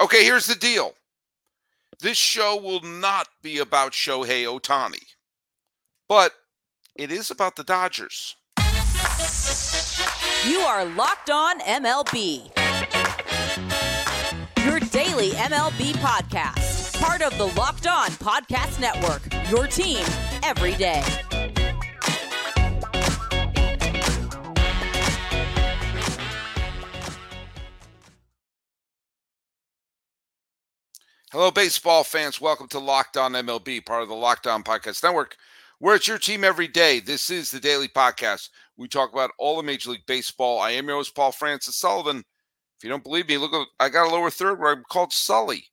Okay, here's the deal. This show will not be about Shohei Ohtani, but it is about the Dodgers. You are Locked On MLB. Your daily MLB podcast. Part of the Locked On Podcast Network. Your team every day. Hello, baseball fans. Welcome to Locked On MLB, part of the Locked On Podcast Network, where it's your team every day. This is the daily podcast. We talk about all of Major League Baseball. I am your host, Paul Francis Sullivan. If you don't believe me, look, I got a lower third where I'm called Sully.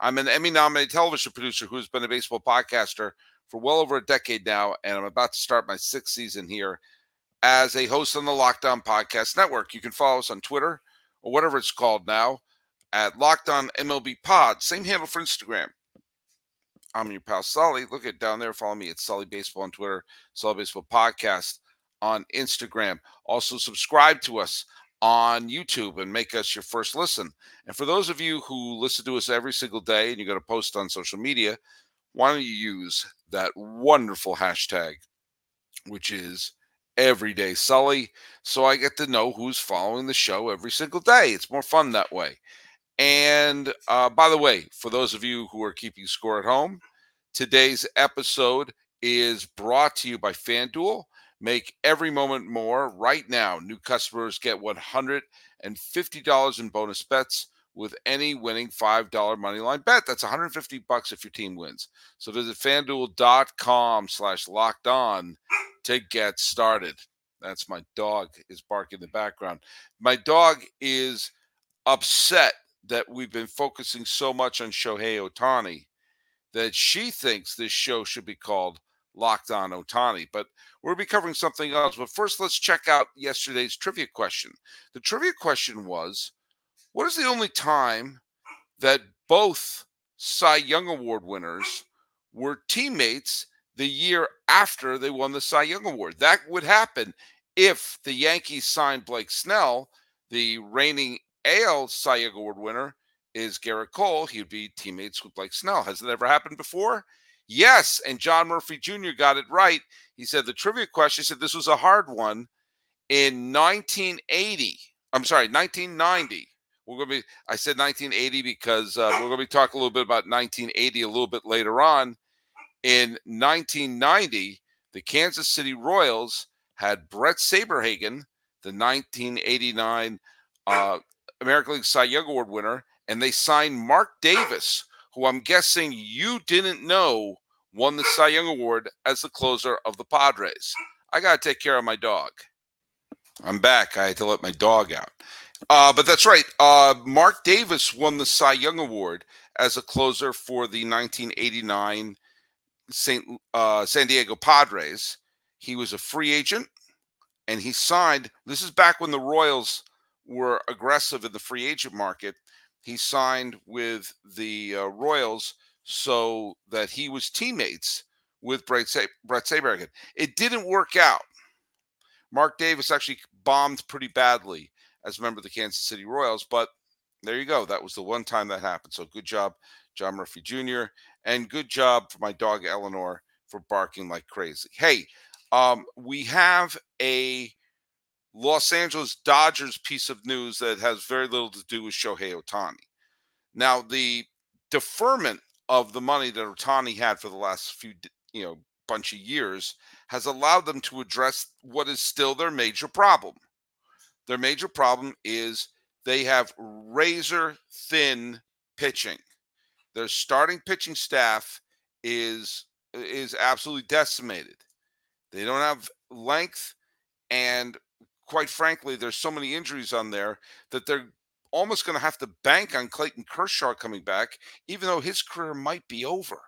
I'm an Emmy nominated television producer who's been a baseball podcaster for well over a decade now, and I'm about to start my sixth season here as a host on the Locked On Podcast Network. You can follow us on Twitter or whatever it's called now at Locked On MLB Pod. Same handle for Instagram. I'm your pal Sully. Look at down there. Follow me at Sully Baseball on Twitter, Sully Baseball Podcast on Instagram. Also, subscribe to us on YouTube and make us your first listen. And for those of you who listen to us every single day and you got to post on social media, why don't you use that wonderful hashtag, which is everyday Sully, so I get to know who's following the show every single day. It's more fun that way. And uh, by the way, for those of you who are keeping score at home, today's episode is brought to you by FanDuel. Make every moment more right now. New customers get $150 in bonus bets with any winning $5 moneyline bet. That's 150 bucks if your team wins. So visit fanduel.com slash locked on to get started. That's my dog is barking in the background. My dog is upset that we've been focusing so much on Shohei Ohtani that she thinks this show should be called Locked On Ohtani. But we'll be covering something else. But first, let's check out yesterday's trivia question. The trivia question was What is the only time that both Cy Young Award winners were teammates the year after they won the Cy Young Award? That would happen if the Yankees signed Blake Snell, the reigning AL Cy Young Award winner is Gerrit Cole. He would be teammates with Blake Snell. Has it ever happened before? Yes. And John Murphy Jr. got it right. He said the trivia question, he said this was a hard one. In 1980, I'm sorry, 1990. We're going to be, I said 1980 because uh, we're going to be talking a little bit about 1980 a little bit later on. In 1990, the Kansas City Royals had Bret Saberhagen, the 1989 uh, American League Cy Young Award winner, and they signed Mark Davis, who I'm guessing you didn't know won the Cy Young Award as the closer of the Padres. I got to take care of my dog. I'm back. I had to let my dog out. Uh, but that's right. Uh, Mark Davis won the Cy Young Award as a closer for the 1989 Saint, uh, San Diego Padres. He was a free agent and he signed. This is back when the Royals were aggressive in the free agent market. He signed with the uh, Royals so that he was teammates with Bret, Sa- Bret Saberhagen. It didn't work out. Mark Davis actually bombed pretty badly as a member of the Kansas City Royals, but there you go. That was the one time that happened. So good job, John Murphy Jr., and good job for my dog Eleanor for barking like crazy. Hey, um, we have a Los Angeles Dodgers piece of news that has very little to do with Shohei Ohtani. Now, the deferment of the money that Ohtani had for the last few, you know, bunch of years has allowed them to address what is still their major problem. Their major problem is they have razor thin pitching. Their starting pitching staff is is absolutely decimated. They don't have length and quite frankly, there's so many injuries on there that they're almost going to have to bank on Clayton Kershaw coming back, even though his career might be over.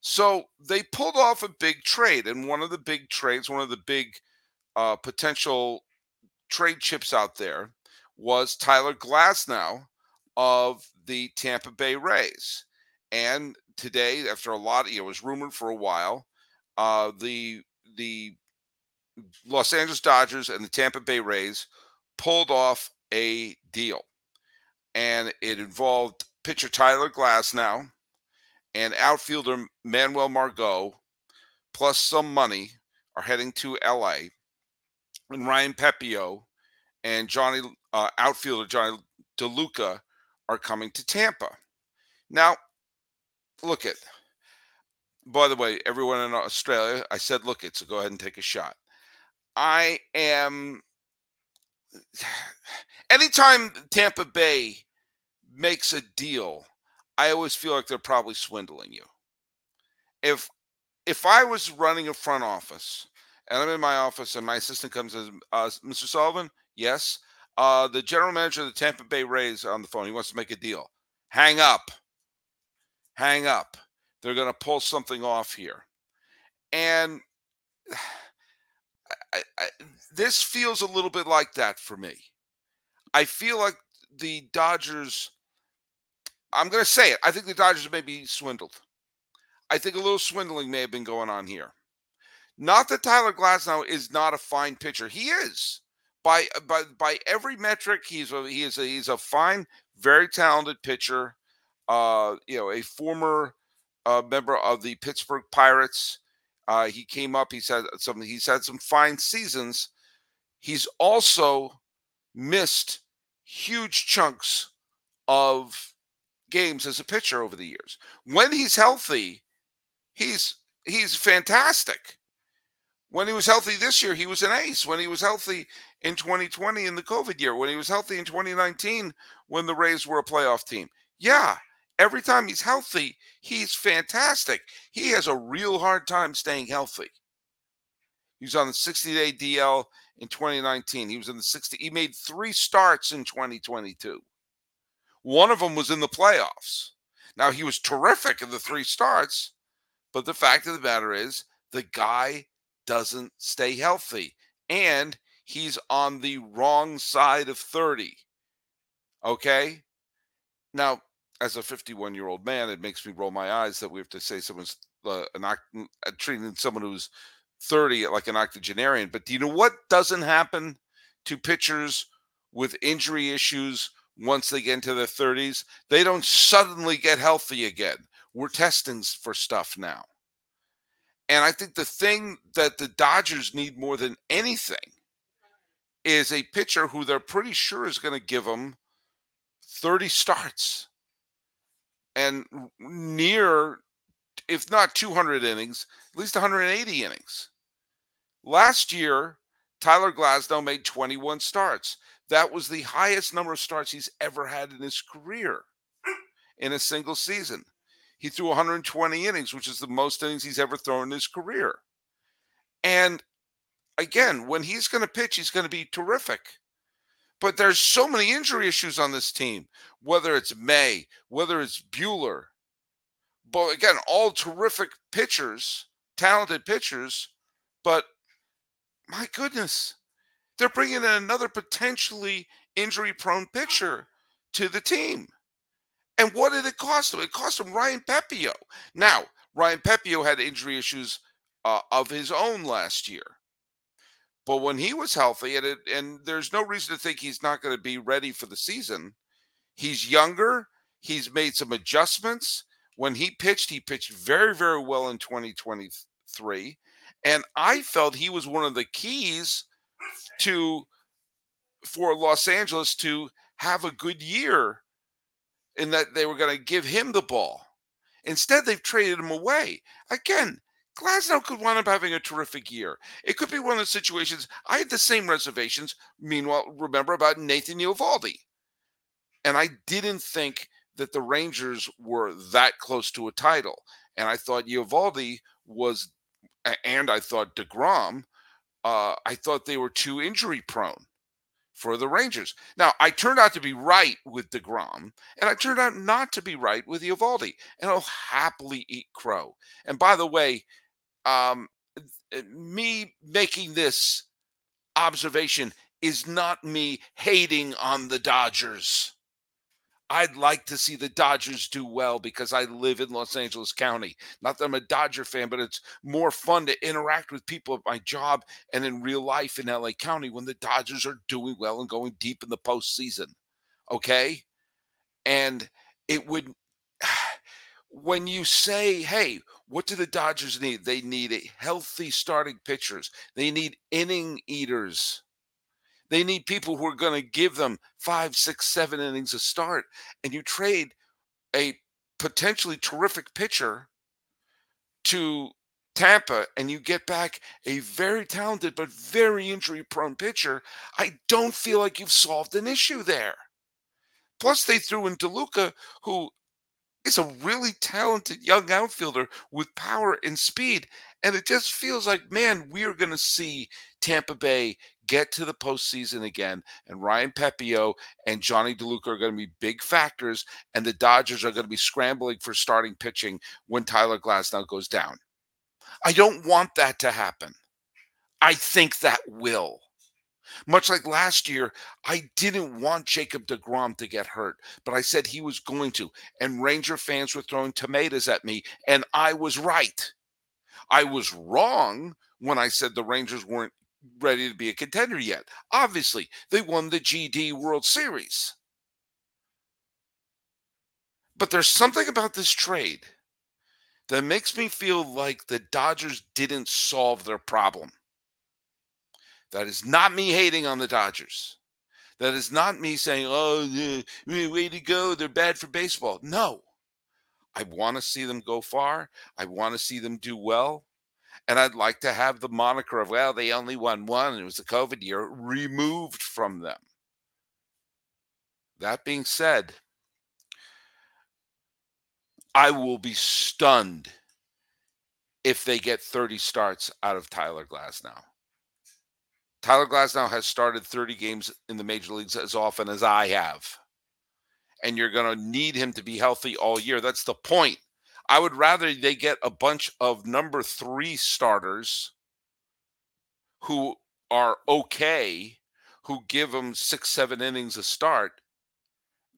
So they pulled off a big trade, and one of the big trades, one of the big uh, potential trade chips out there was Tyler Glasnow of the Tampa Bay Rays. And today, after a lot, it was rumored for a while, uh, the the Los Angeles Dodgers and the Tampa Bay Rays pulled off a deal. And it involved pitcher Tyler Glasnow and outfielder Manuel Margot, plus some money, are heading to LA. And Ryan Pepiot and Jonny uh, outfielder Jonny DeLuca are coming to Tampa. Now, look it. By the way, everyone in Australia, I said look it, so go ahead and take a shot. I am. Anytime Tampa Bay makes a deal, I always feel like they're probably swindling you. If if I was running a front office and I'm in my office and my assistant comes says, uh, Mr. Sullivan, yes, uh, the general manager of the Tampa Bay Rays on the phone. He wants to make a deal. Hang up. Hang up. They're going to pull something off here. And I, I, this feels a little bit like that for me. I feel like the Dodgers, I'm going to say it, I think the Dodgers may be swindled. I think a little swindling may have been going on here. Not that Tyler Glasnow is not a fine pitcher. He is. By by by every metric, he's a, he is a, he's a fine, very talented pitcher. Uh, you know, a former uh, member of the Pittsburgh Pirates. Uh, he came up. He's had some. He's had some fine seasons. He's also missed huge chunks of games as a pitcher over the years. When he's healthy, he's he's fantastic. When he was healthy this year, he was an ace. When he was healthy in 2020 in the COVID year, when he was healthy in 2019 when the Rays were a playoff team. Yeah, every time he's healthy, he's fantastic. He has a real hard time staying healthy. He was on the 60 day DL in 2019. He was in the 60. He made three starts in 2022. One of them was in the playoffs. Now, he was terrific in the three starts, but the fact of the matter is, the guy doesn't stay healthy and he's on the wrong side of 30. Okay. Now, as a 51 year old man, it makes me roll my eyes that we have to say someone's uh, an, uh, treating someone who's 30 like an octogenarian. But do you know what doesn't happen to pitchers with injury issues once they get into their 30s? They don't suddenly get healthy again. We're testing for stuff now. And I think the thing that the Dodgers need more than anything is a pitcher who they're pretty sure is going to give them 30 starts and near, if not 200 innings, at least 180 innings. Last year, Tyler Glasnow made 21 starts. That was the highest number of starts he's ever had in his career in a single season. He threw 120 innings, which is the most innings he's ever thrown in his career. And again, when he's going to pitch, he's going to be terrific. But there's so many injury issues on this team, whether it's May, whether it's Buehler. But again, all terrific pitchers, talented pitchers. But my goodness, they're bringing in another potentially injury prone pitcher to the team. And what did it cost them? It cost them Ryan Pepiot. Now, Ryan Pepiot had injury issues uh, of his own last year. But when he was healthy, and it, and there's no reason to think he's not going to be ready for the season. He's younger. He's made some adjustments. When he pitched, he pitched very, very well in 2023. And I felt he was one of the keys to for Los Angeles to have a good year in that they were going to give him the ball. Instead, they've traded him away. Again, Glasnow could wind up having a terrific year. It could be one of the situations. I had the same reservations, meanwhile, remember about Nathan Eovaldi. And I didn't think that the Rangers were that close to a title. And I thought Eovaldi was, and I thought DeGrom, uh, I thought they were too injury prone for the Rangers. Now, I turned out to be right with DeGrom, and I turned out not to be right with Eovaldi. And I'll happily eat crow. And by the way, um, uh, me making this observation is not me hating on the Dodgers. I'd like to see the Dodgers do well because I live in Los Angeles County. Not that I'm a Dodger fan, but it's more fun to interact with people at my job and in real life in LA County when the Dodgers are doing well and going deep in the postseason. Okay. And it would when you say, hey, what do the Dodgers need? They need a healthy starting pitchers. They need inning eaters. They need people who are going to give them five, six, seven innings a start. And you trade a potentially terrific pitcher to Tampa and you get back a very talented but very injury prone pitcher, I don't feel like you've solved an issue there. Plus, they threw in DeLuca, who is a really talented young outfielder with power and speed. And it just feels like, man, we are going to see Tampa Bay get to the postseason again. And Ryan Pepiot and Jonny DeLuca are going to be big factors. And the Dodgers are going to be scrambling for starting pitching when Tyler Glasnow goes down. I don't want that to happen. I think that will. Much like last year, I didn't want Jacob DeGrom to get hurt, but I said he was going to. And Ranger fans were throwing tomatoes at me, and I was right. I was wrong when I said the Rangers weren't ready to be a contender yet. Obviously, they won the GD World Series. But there's something about this trade that makes me feel like the Dodgers didn't solve their problem. That is not me hating on the Dodgers. That is not me saying, oh, way to go. They're bad for baseball. No. I want to see them go far. I want to see them do well. And I'd like to have the moniker of, well, they only won one it was the COVID year removed from them. That being said, I will be stunned if they get 30 starts out of Tyler Glasnow. Tyler Glasnow has started 30 games in the major leagues as often as I have. And you're going to need him to be healthy all year. That's the point. I would rather they get a bunch of number three starters who are okay, who give them six, seven innings a start,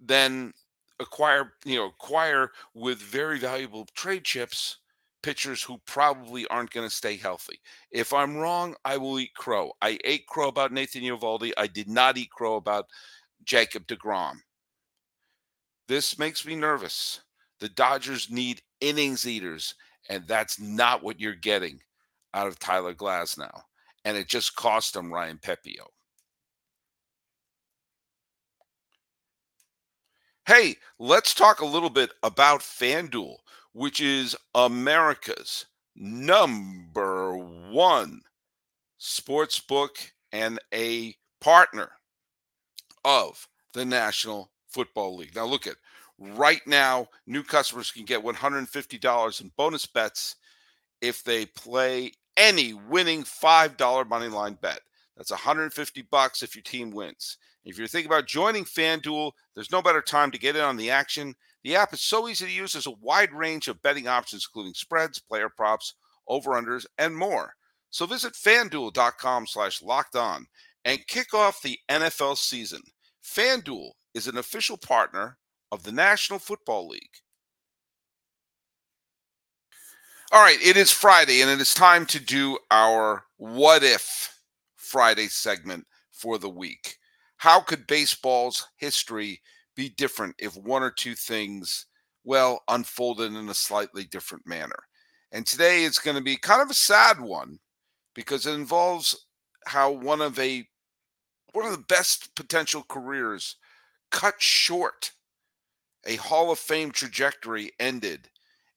than acquire, you know, acquire with very valuable trade chips pitchers who probably aren't going to stay healthy. If I'm wrong, I will eat crow. I ate crow about Nathan Eovaldi. I did not eat crow about Jacob DeGrom. This makes me nervous. The Dodgers need innings eaters, and that's not what you're getting out of Tyler Glasnow. And it just cost them Ryan Pepiot. Hey, let's talk a little bit about FanDuel, which is America's number one sports book and a partner of the National Football League. Now, look at right now, new customers can get $150 in bonus bets if they play any winning $5 money line bet. That's 150 bucks if your team wins. If you're thinking about joining FanDuel, there's no better time to get in on the action. The app is so easy to use. There's a wide range of betting options, including spreads, player props, over-unders, and more. So visit fanduel.com slash locked on and kick off the NFL season. FanDuel is an official partner of the National Football League. All right, it is Friday, and it is time to do our What If Friday segment for the week how could baseball's history be different if one or two things, well, unfolded in a slightly different manner? And today it's going to be kind of a sad one because it involves how one of a one of the best potential careers cut short. A Hall of Fame trajectory ended,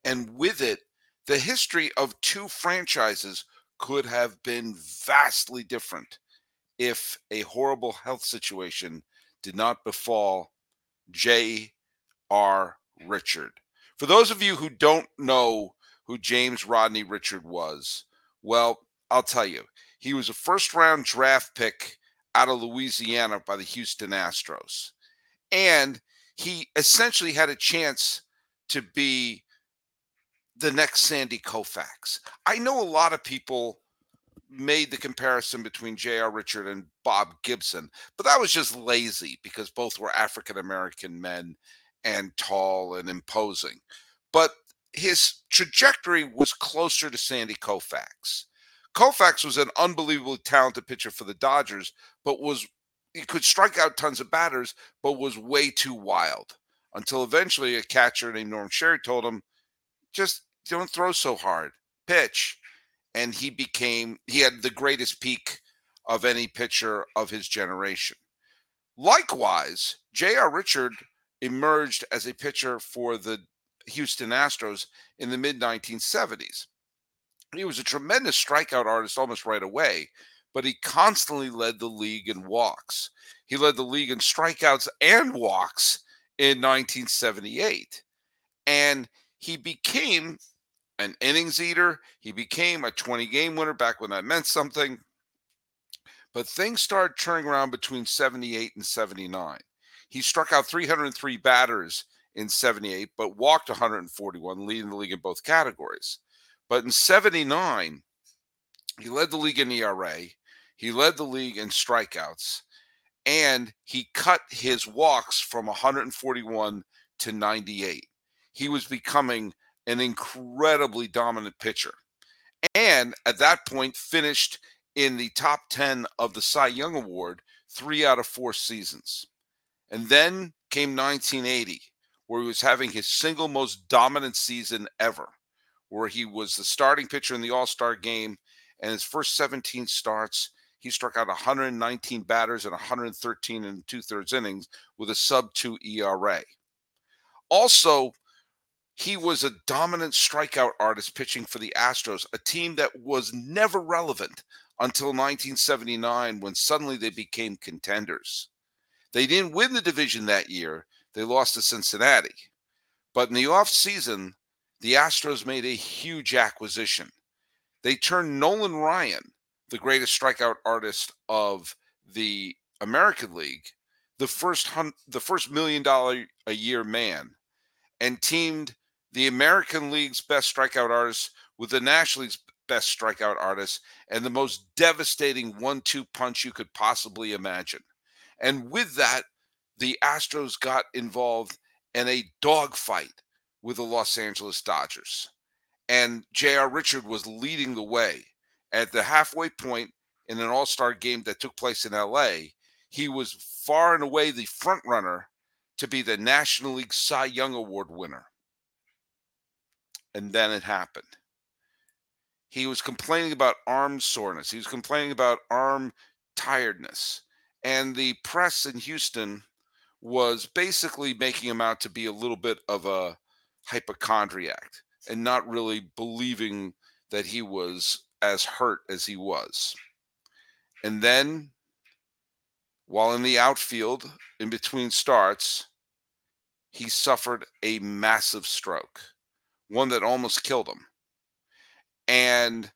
and with it, the history of two franchises could have been vastly different if a horrible health situation did not befall J.R. Richard. For those of you who don't know who James Rodney Richard was, well, I'll tell you. He was a first round draft pick out of Louisiana by the Houston Astros. And he essentially had a chance to be the next Sandy Koufax. I know a lot of people made the comparison between J.R. Richard and Bob Gibson, but that was just lazy because both were African American men and tall and imposing. But his trajectory was closer to Sandy Koufax. Koufax was an unbelievably talented pitcher for the Dodgers, but was he could strike out tons of batters, but was way too wild. until eventually a catcher named Norm Sherry told him, just don't throw so hard, pitch. And he became, he had the greatest peak of any pitcher of his generation. Likewise, J.R. Richard emerged as a pitcher for the Houston Astros in the mid 1970s. He was a tremendous strikeout artist almost right away, but he constantly led the league in walks. He led the league in strikeouts and walks in 1978. And he became an innings eater. He became a 20 game winner back when that meant something. But things started turning around between 78 and 79. He struck out 303 batters in 78, but walked 141, leading the league in both categories. But in 79, he led the league in ERA, he led the league in strikeouts, and he cut his walks from 141 to 98. He was becoming an incredibly dominant pitcher. And at that point, finished in the top 10 of the Cy Young Award three out of four seasons. And then came 1980, where he was having his single most dominant season ever, where he was the starting pitcher in the All Star game. And his first 17 starts, he struck out 119 batters and 113 and two thirds innings with a sub two ERA. Also, he was a dominant strikeout artist pitching for the Astros, a team that was never relevant until 1979 when suddenly they became contenders. They didn't win the division that year. They lost to Cincinnati. But in the offseason, the Astros made a huge acquisition. They turned Nolan Ryan, the greatest strikeout artist of the American League, the first hun- the first million dollar a year man, and teamed the American League's best strikeout artist with the National League's best strikeout artist and the most devastating one-two punch you could possibly imagine. And with that, the Astros got involved in a dogfight with the Los Angeles Dodgers. And J.R. Richard was leading the way. At the halfway point in an all star game that took place in LA, he was far and away the front runner to be the National League Cy Young Award winner. And then it happened. He was complaining about arm soreness. He was complaining about arm tiredness and the press in Houston was basically making him out to be a little bit of a hypochondriac and not really believing that he was as hurt as he was. And then, while in the outfield, in between starts, he suffered a massive stroke, one that almost killed him. And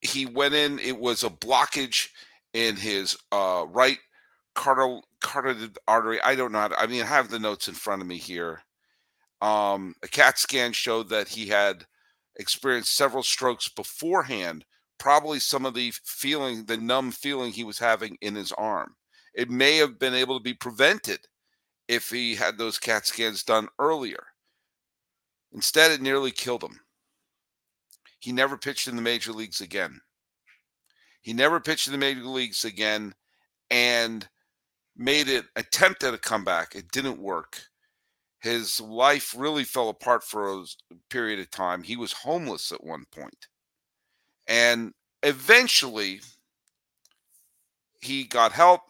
he went in, it was a blockage in his uh, right carotid, artery. I don't know. To, I mean, I have the notes in front of me here. Um, a CAT scan showed that he had experienced several strokes beforehand, probably some of the feeling, the numb feeling he was having in his arm. It may have been able to be prevented if he had those CAT scans done earlier. Instead, it nearly killed him. He never pitched in the major leagues again. He never pitched in the major leagues again and made it attempt at a comeback. It didn't work. His life really fell apart for a period of time. He was homeless at one point. And eventually he got help.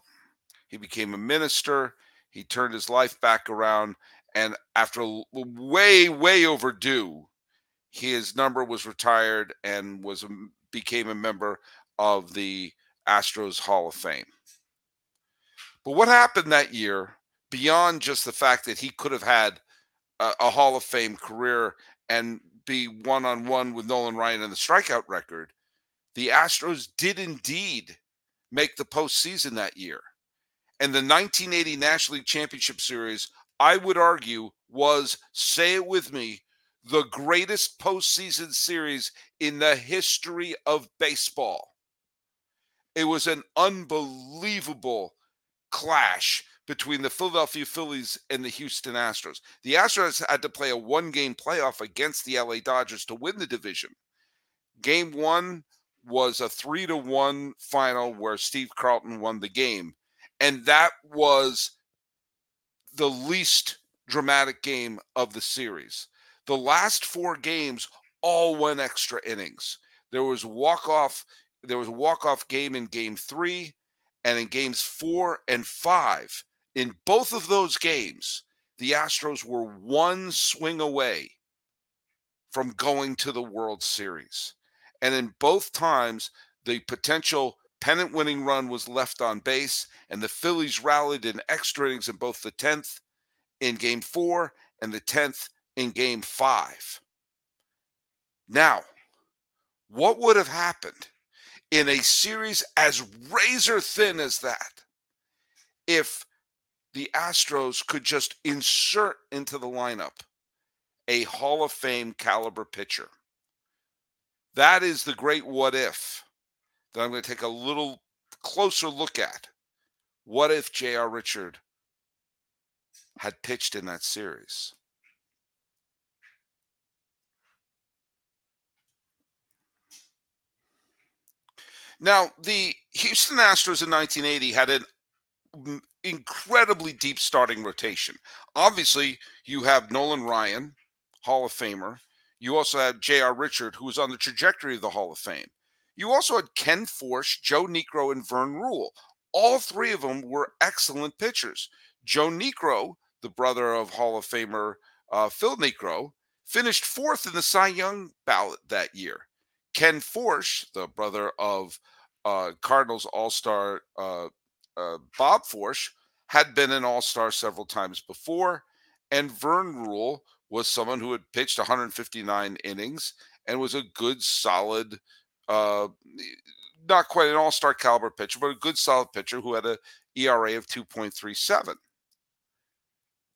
He became a minister. He turned his life back around. And after way, way overdue, his number was retired and was became a member of the Astros Hall of Fame. But what happened that year, beyond just the fact that he could have had a, a Hall of Fame career and be one on one with Nolan Ryan in the strikeout record, the Astros did indeed make the postseason that year. And the 1980 National League Championship Series, I would argue, was, say it with me, the greatest postseason series in the history of baseball. It was an unbelievable clash between the Philadelphia Phillies and the Houston Astros. The Astros had to play a one game playoff against the LA Dodgers to win the division. Game one was a three to one final where Steve Carlton won the game. And that was the least dramatic game of the series. The last four games all went extra innings. There was walk off. There was a walk off game in Game Three, and in Games Four and Five. In both of those games, the Astros were one swing away from going to the World Series. And in both times, the potential pennant winning run was left on base, and the Phillies rallied in extra innings in both the 10th in game four and the 10th in game five. Now, what would have happened in a series as razor thin as that if the Astros could just insert into the lineup a Hall of Fame caliber pitcher? That is the great what if that I'm going to take a little closer look at. What if J.R. Richard had pitched in that series? Now, the Houston Astros in 1980 had an incredibly deep starting rotation. Obviously, you have Nolan Ryan, Hall of Famer. You also had J.R. Richard, who was on the trajectory of the Hall of Fame. You also had Ken Forsch, Joe Niekro, and Vern Ruhle. All three of them were excellent pitchers. Joe Niekro, the brother of Hall of Famer uh, Phil Niekro, finished fourth in the Cy Young ballot that year. Ken Forsch, the brother of uh, Cardinals All Star uh, uh, Bob Forsch, had been an All Star several times before. And Vern Ruhle was someone who had pitched 159 innings and was a good, solid uh, not quite an all-star caliber pitcher, but a good solid pitcher who had a ERA of 2.37.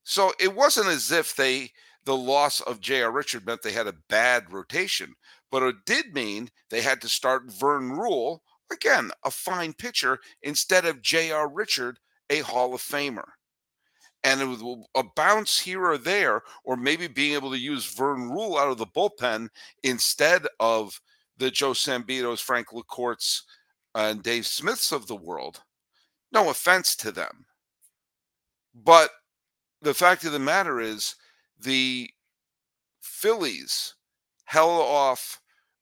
So it wasn't as if they the loss of J.R. Richard meant they had a bad rotation, but it did mean they had to start Vern Ruhle again, a fine pitcher, instead of J.R. Richard, a Hall of Famer. And it was a bounce here or there, or maybe being able to use Vern Ruhle out of the bullpen instead of the Joe Sambitos, Frank LaCortes, and Dave Smiths of the world. No offense to them. But the fact of the matter is, the Phillies held off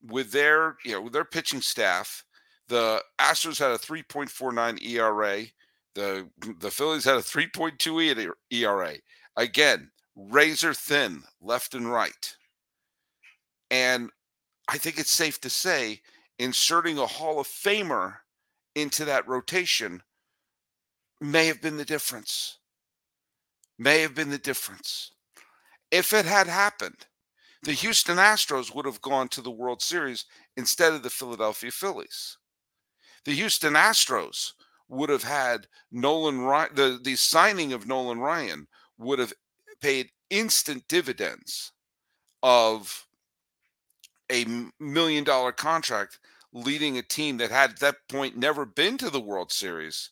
with their, you know, with their pitching staff. The Astros had a 3.49 ERA. The the Phillies had a 3.2 ERA. Again, razor thin left and right. And I think it's safe to say inserting a Hall of Famer into that rotation may have been the difference. May have been the difference. If it had happened, the Houston Astros would have gone to the World Series instead of the Philadelphia Phillies. The Houston Astros would have had Nolan Ryan, the, the signing of Nolan Ryan would have paid instant dividends of a million dollar contract leading a team that had at that point never been to the World Series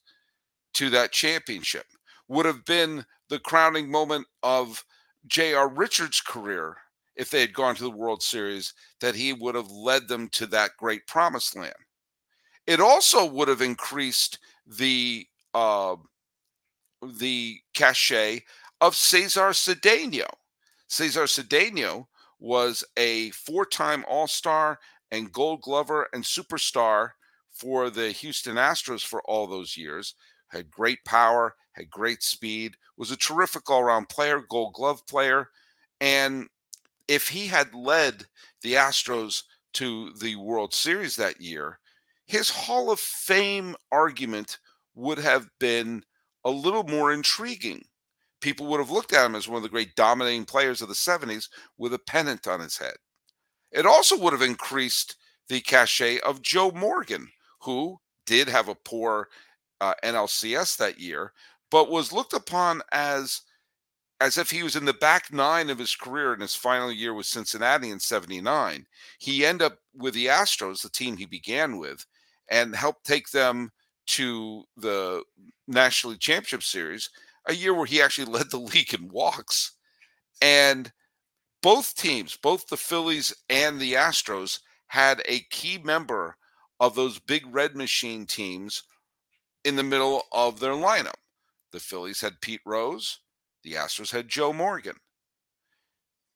to that championship would have been the crowning moment of J.R. Richards' career if they had gone to the World Series, that he would have led them to that great promised land. It also would have increased the uh, the cachet of Cesar Cedeno. Cesar Cedeno was a four time All Star and Gold Glover and Superstar for the Houston Astros for all those years. Had great power, had great speed, was a terrific all around player, Gold Glove player. And if he had led the Astros to the World Series that year, his Hall of Fame argument would have been a little more intriguing people would have looked at him as one of the great dominating players of the 70s with a pennant on his head. It also would have increased the cachet of Joe Morgan, who did have a poor uh, NLCS that year, but was looked upon as as if he was in the back nine of his career in his final year with Cincinnati in 79. He ended up with the Astros, the team he began with, and helped take them to the National League Championship Series a year where he actually led the league in walks. And both teams, both the Phillies and the Astros, had a key member of those big red machine teams in the middle of their lineup. The Phillies had Pete Rose, The Astros had Joe Morgan.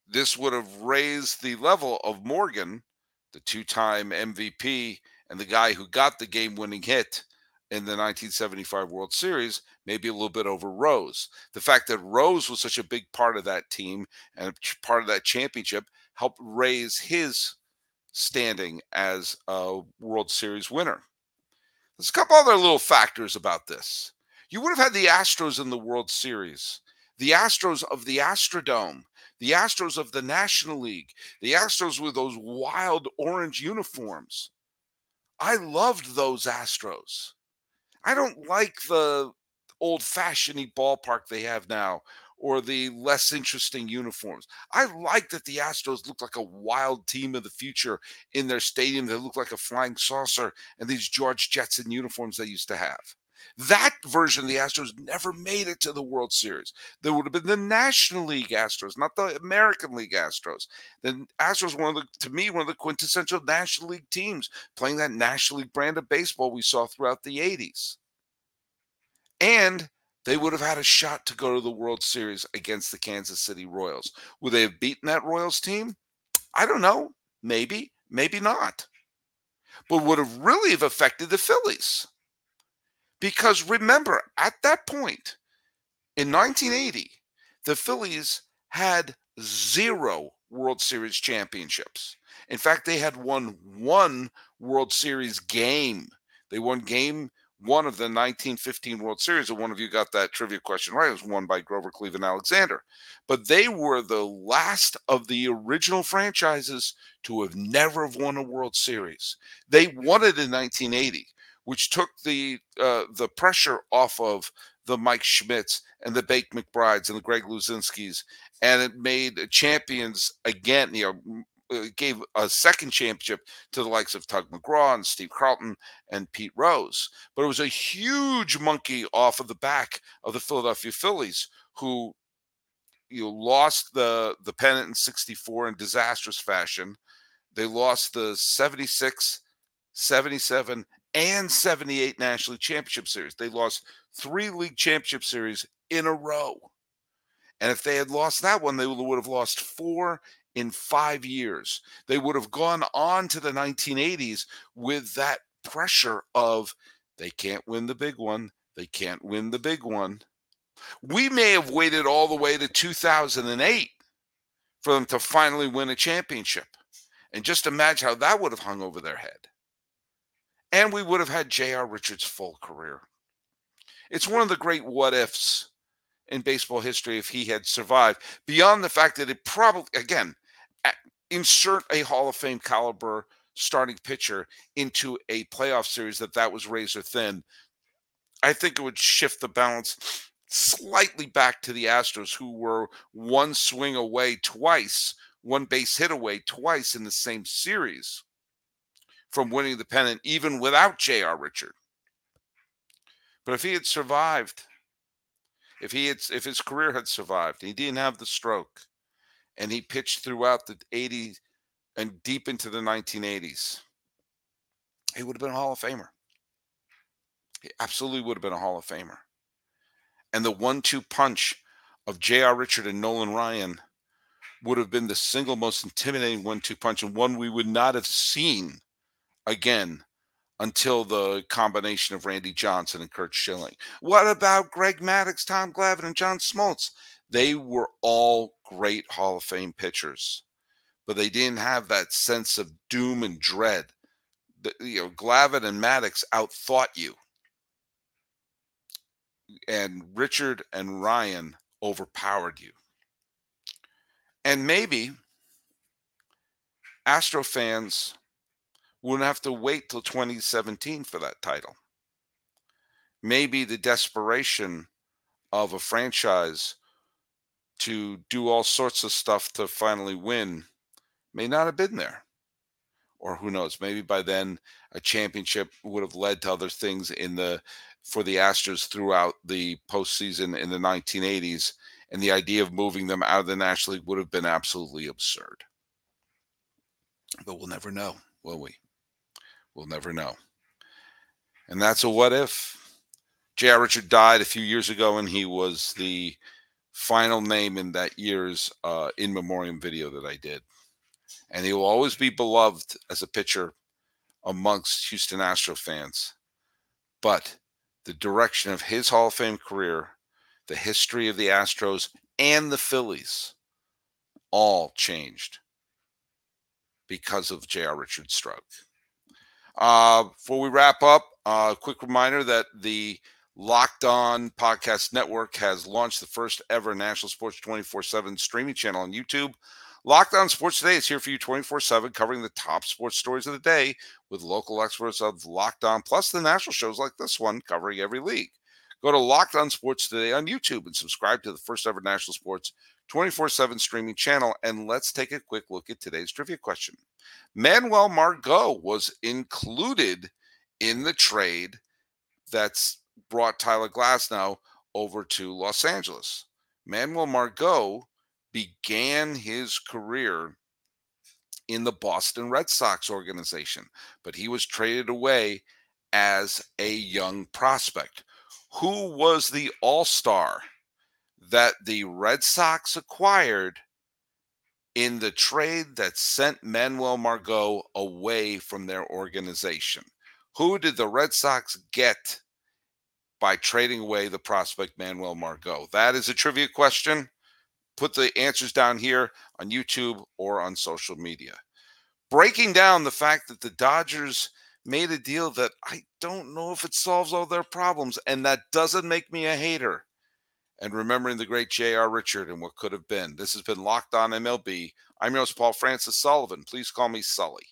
This would have raised the level of Morgan, the two time MVP and the guy who got the game winning hit in the 1975 World Series, maybe a little bit over Rose. The fact that Rose was such a big part of that team and part of that championship helped raise his standing as a World Series winner. There's a couple other little factors about this. You would have had the Astros in the World Series, the Astros of the Astrodome, the Astros of the National League, the Astros with those wild orange uniforms. I loved those Astros. I don't like the old fashioned ballpark they have now or the less interesting uniforms. I like that the Astros look like a wild team of the future in their stadium They look like a flying saucer and these George Jetson uniforms they used to have. That version of the Astros never made it to the World Series. There would have been the National League Astros, not the American League Astros. The Astros, one of the, to me, one of the quintessential National League teams, playing that National League brand of baseball we saw throughout the 80s. And they would have had a shot to go to the World Series against the Kansas City Royals. Would they have beaten that Royals team? I don't know. Maybe, maybe not. But would have really have affected the Phillies. Because remember, at that point in 1980, the Phillies had zero World Series championships. In fact, they had won one World Series game. They won game one of the 1915 World Series, and one of you got that trivia question right. It was won by Grover Cleveland Alexander. But they were the last of the original franchises to have never won a World Series. They won it in 1980, which took the uh, the pressure off of the Mike Schmidts and the Bake McBrides and the Greg Luzinskis, and it made champions again. You know, uh, gave a second championship to the likes of Tug McGraw and Steve Carlton and Pete Rose. But it was a huge monkey off of the back of the Philadelphia Phillies, who you know, lost the the pennant in '64 in disastrous fashion. They lost the 76, 77, and 78 National Championship Series. They lost three league championship series in a row. And if they had lost that one, they would have lost four in five years. They would have gone on to the 1980s with that pressure of they can't win the big one. They can't win the big one. We may have waited all the way to 2008 for them to finally win a championship. And just imagine how that would have hung over their head. And we would have had J.R. Richards' full career. It's one of the great what ifs in baseball history if he had survived, beyond the fact that it probably, again, insert a Hall of Fame caliber starting pitcher into a playoff series that that was razor thin, I think it would shift the balance slightly back to the Astros, who were one swing away twice, one base hit away twice in the same series from winning the pennant, even without J.R. Richard. But if he had survived, if he had, if his career had survived, he didn't have the stroke, and he pitched throughout the 80s and deep into the 1980s, he would have been a Hall of Famer. He absolutely would have been a Hall of Famer. And the one two punch of J.R. Richard and Nolan Ryan would have been the single most intimidating one two punch and one we would not have seen again until the combination of Randy Johnson and Curt Schilling. What about Greg Maddux, Tom Glavine, and John Smoltz? They were all great Hall of Fame pitchers, but they didn't have that sense of doom and dread. The, you know, Glavine and Maddux outthought you, and Richard and Ryan overpowered you. And maybe Astro fans wouldn't have to wait till 2017 for that title. Maybe the desperation of a franchise to do all sorts of stuff to finally win may not have been there. Or who knows, maybe by then a championship would have led to other things in the for the Astros throughout the postseason in the 1980s, and the idea of moving them out of the National League would have been absolutely absurd. But we'll never know, will we? We'll never know. And that's a what if. J.R. Richard died a few years ago, and he was the final name in that year's uh, in memoriam video that I did. And he will always be beloved as a pitcher amongst Houston Astro fans. But the direction of his Hall of Fame career, the history of the Astros and the Phillies all changed because of J.R. Richards' stroke. Uh, before we wrap up, a uh, quick reminder that the Locked On Podcast Network has launched the first ever National Sports 24 7 streaming channel on YouTube. Locked On Sports Today is here for you 24 7, covering the top sports stories of the day with local experts of Locked On, plus the national shows like this one covering every league. Go to Locked On Sports Today on YouTube and subscribe to the first ever National Sports 24 7 streaming channel. And let's take a quick look at today's trivia question. Manuel Margot was included in the trade that's brought Tyler Glasnow over to Los Angeles. Manuel Margot began his career in the Boston Red Sox organization, but he was traded away as a young prospect. Who was the all star that the Red Sox acquired in the trade that sent Manuel Margot away from their organization? Who did the Red Sox get by trading away the prospect Manuel Margot? That is a trivia question. Put the answers down here on YouTube or on social media. Breaking down the fact that the Dodgers made a deal that I don't know if it solves all their problems, and that doesn't make me a hater. And remembering the great J.R. Richard and what could have been. This has been Locked On MLB. I'm your host, Paul Francis Sullivan. Please call me Sully.